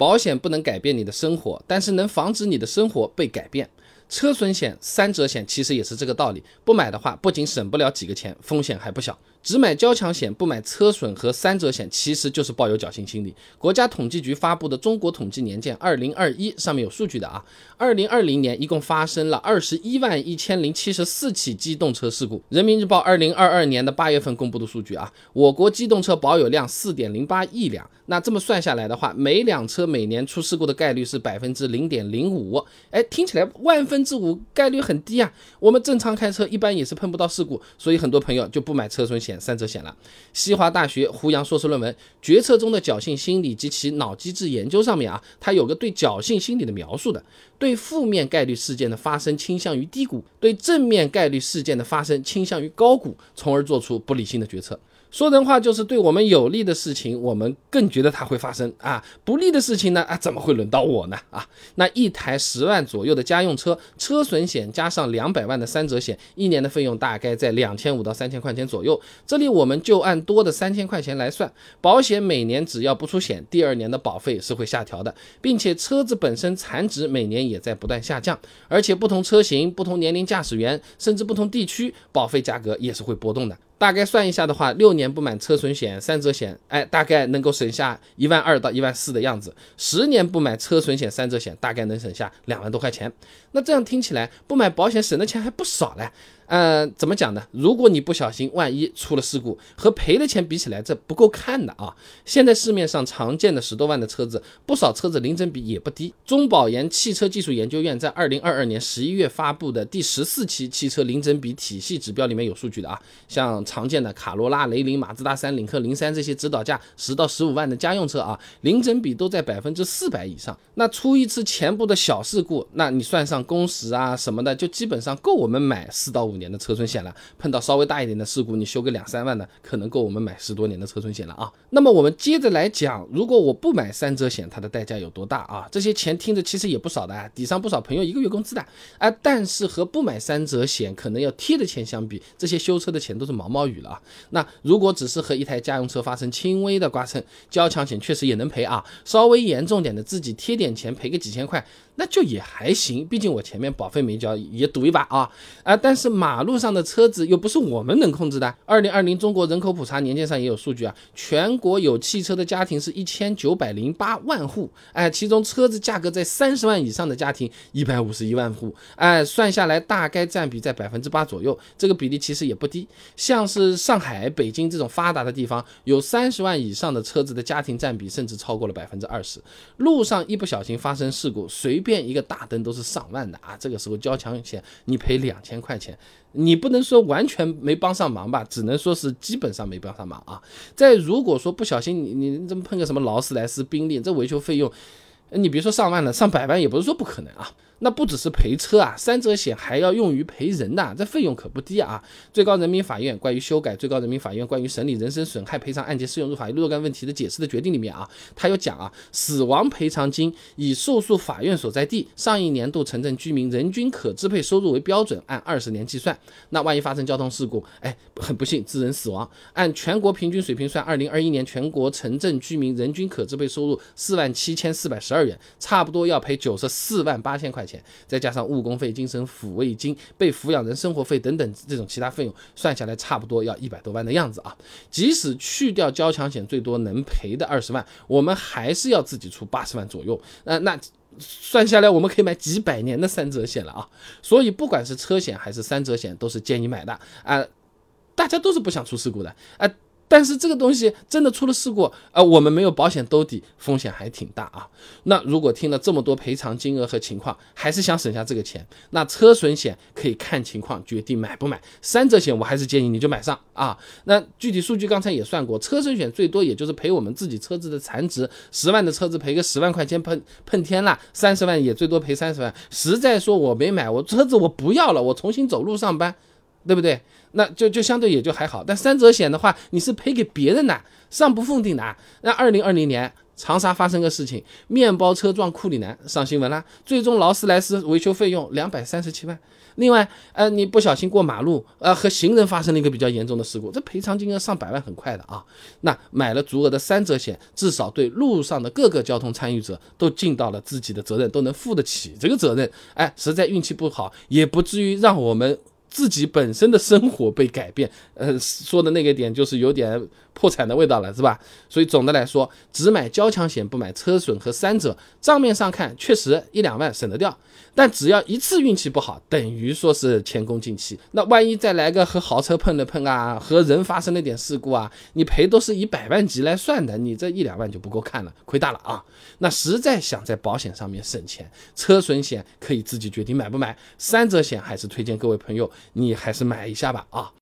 保险不能改变你的生活，但是能防止你的生活被改变。车损险、三者险其实也是这个道理，不买的话，不仅省不了几个钱，风险还不小。只买交强险不买车损和三者险，其实就是抱有侥幸心理。国家统计局发布的《中国统计年鉴二零二一》上面有数据的啊，二零二零年一共发生了二十一万一千零七十四起机动车事故。人民日报二零二二年的八月份公布的数据啊，我国机动车保有量四点零八亿辆。那这么算下来的话，每辆车每年出事故的概率是百分之零点零五。哎，听起来万分之五概率很低啊。我们正常开车一般也是碰不到事故，所以很多朋友就不买车损险。三者险了。西华大学胡杨硕士论文《决策中的侥幸心理及其脑机制研究》上面啊，它有个对侥幸心理的描述的，对负面概率事件的发生倾向于低估，对正面概率事件的发生倾向于高估，从而做出不理性的决策。说人话就是对我们有利的事情，我们更觉得它会发生啊；不利的事情呢，啊，怎么会轮到我呢？啊，那一台十万左右的家用车，车损险加上两百万的三者险，一年的费用大概在两千五到三千块钱左右。这里我们就按多的三千块钱来算，保险每年只要不出险，第二年的保费是会下调的，并且车子本身残值每年也在不断下降，而且不同车型、不同年龄驾驶员，甚至不同地区，保费价格也是会波动的。大概算一下的话，六年不买车损险、三者险，哎，大概能够省下一万二到一万四的样子；十年不买车损险、三者险，大概能省下两万多块钱。那这样听起来，不买保险省的钱还不少嘞。嗯，怎么讲呢？如果你不小心，万一出了事故，和赔的钱比起来，这不够看的啊！现在市面上常见的十多万的车子，不少车子零整比也不低。中保研汽车技术研究院在二零二二年十一月发布的第十四期汽车零整比体系指标里面有数据的啊，像常见的卡罗拉、雷凌、马自达三、领克零三这些指导价十到十五万的家用车啊，零整比都在百分之四百以上。那出一次前部的小事故，那你算上工时啊什么的，就基本上够我们买四到五年的车损险了。碰到稍微大一点的事故，你修个两三万的，可能够我们买十多年的车损险了啊。那么我们接着来讲，如果我不买三者险，它的代价有多大啊？这些钱听着其实也不少的，抵上不少朋友一个月工资的啊。但是和不买三者险可能要贴的钱相比，这些修车的钱都是毛毛雨了啊。那如果只是和一台家用车发生轻微的刮蹭，交强险确实也能赔啊。稍微严重点的，自己贴点。钱赔个几千块。那就也还行，毕竟我前面保费没交，也赌一把啊啊！但是马路上的车子又不是我们能控制的。二零二零中国人口普查年鉴上也有数据啊，全国有汽车的家庭是一千九百零八万户，哎，其中车子价格在三十万以上的家庭一百五十一万户，哎，算下来大概占比在百分之八左右，这个比例其实也不低。像是上海、北京这种发达的地方，有三十万以上的车子的家庭占比甚至超过了百分之二十。路上一不小心发生事故，随便。变一个大灯都是上万的啊！这个时候交强险你赔两千块钱，你不能说完全没帮上忙吧？只能说是基本上没帮上忙啊。再如果说不小心你你这么碰个什么劳斯莱斯、宾利，这维修费用，你别说上万了，上百万也不是说不可能啊。那不只是赔车啊，三者险还要用于赔人呐，这费用可不低啊。最高人民法院关于修改最高人民法院关于审理人身损害赔偿案件适用法律若干问题的解释的决定里面啊，他有讲啊，死亡赔偿金以受诉法院所在地上一年度城镇居民人均可支配收入为标准，按二十年计算。那万一发生交通事故，哎，很不幸致人死亡，按全国平均水平算，二零二一年全国城镇居民人均可支配收入四万七千四百十二元，差不多要赔九十四万八千块钱。再加上误工费、精神抚慰金、被抚养人生活费等等这种其他费用，算下来差不多要一百多万的样子啊！即使去掉交强险，最多能赔的二十万，我们还是要自己出八十万左右。那那算下来，我们可以买几百年的三者险了啊！所以不管是车险还是三者险，都是建议买的啊！大家都是不想出事故的啊！但是这个东西真的出了事故，呃，我们没有保险兜底，风险还挺大啊。那如果听了这么多赔偿金额和情况，还是想省下这个钱，那车损险可以看情况决定买不买。三者险我还是建议你就买上啊。那具体数据刚才也算过，车损险最多也就是赔我们自己车子的残值，十万的车子赔个十万块钱碰碰天了，三十万也最多赔三十万。实在说我没买，我车子我不要了，我重新走路上班。对不对？那就就相对也就还好，但三者险的话，你是赔给别人的，上不封顶的。那二零二零年长沙发生个事情，面包车撞库里南上新闻啦，最终劳斯莱斯维修费用两百三十七万。另外，呃，你不小心过马路，呃，和行人发生了一个比较严重的事故，这赔偿金额上百万，很快的啊。那买了足额的三者险，至少对路上的各个交通参与者都尽到了自己的责任，都能负得起这个责任。哎，实在运气不好，也不至于让我们。自己本身的生活被改变，呃，说的那个点就是有点破产的味道了，是吧？所以总的来说，只买交强险不买车损和三者，账面上看确实一两万省得掉，但只要一次运气不好，等于说是前功尽弃。那万一再来个和豪车碰了碰啊，和人发生了点事故啊，你赔都是以百万级来算的，你这一两万就不够看了，亏大了啊！那实在想在保险上面省钱，车损险可以自己决定买不买，三者险还是推荐各位朋友。你还是买一下吧啊。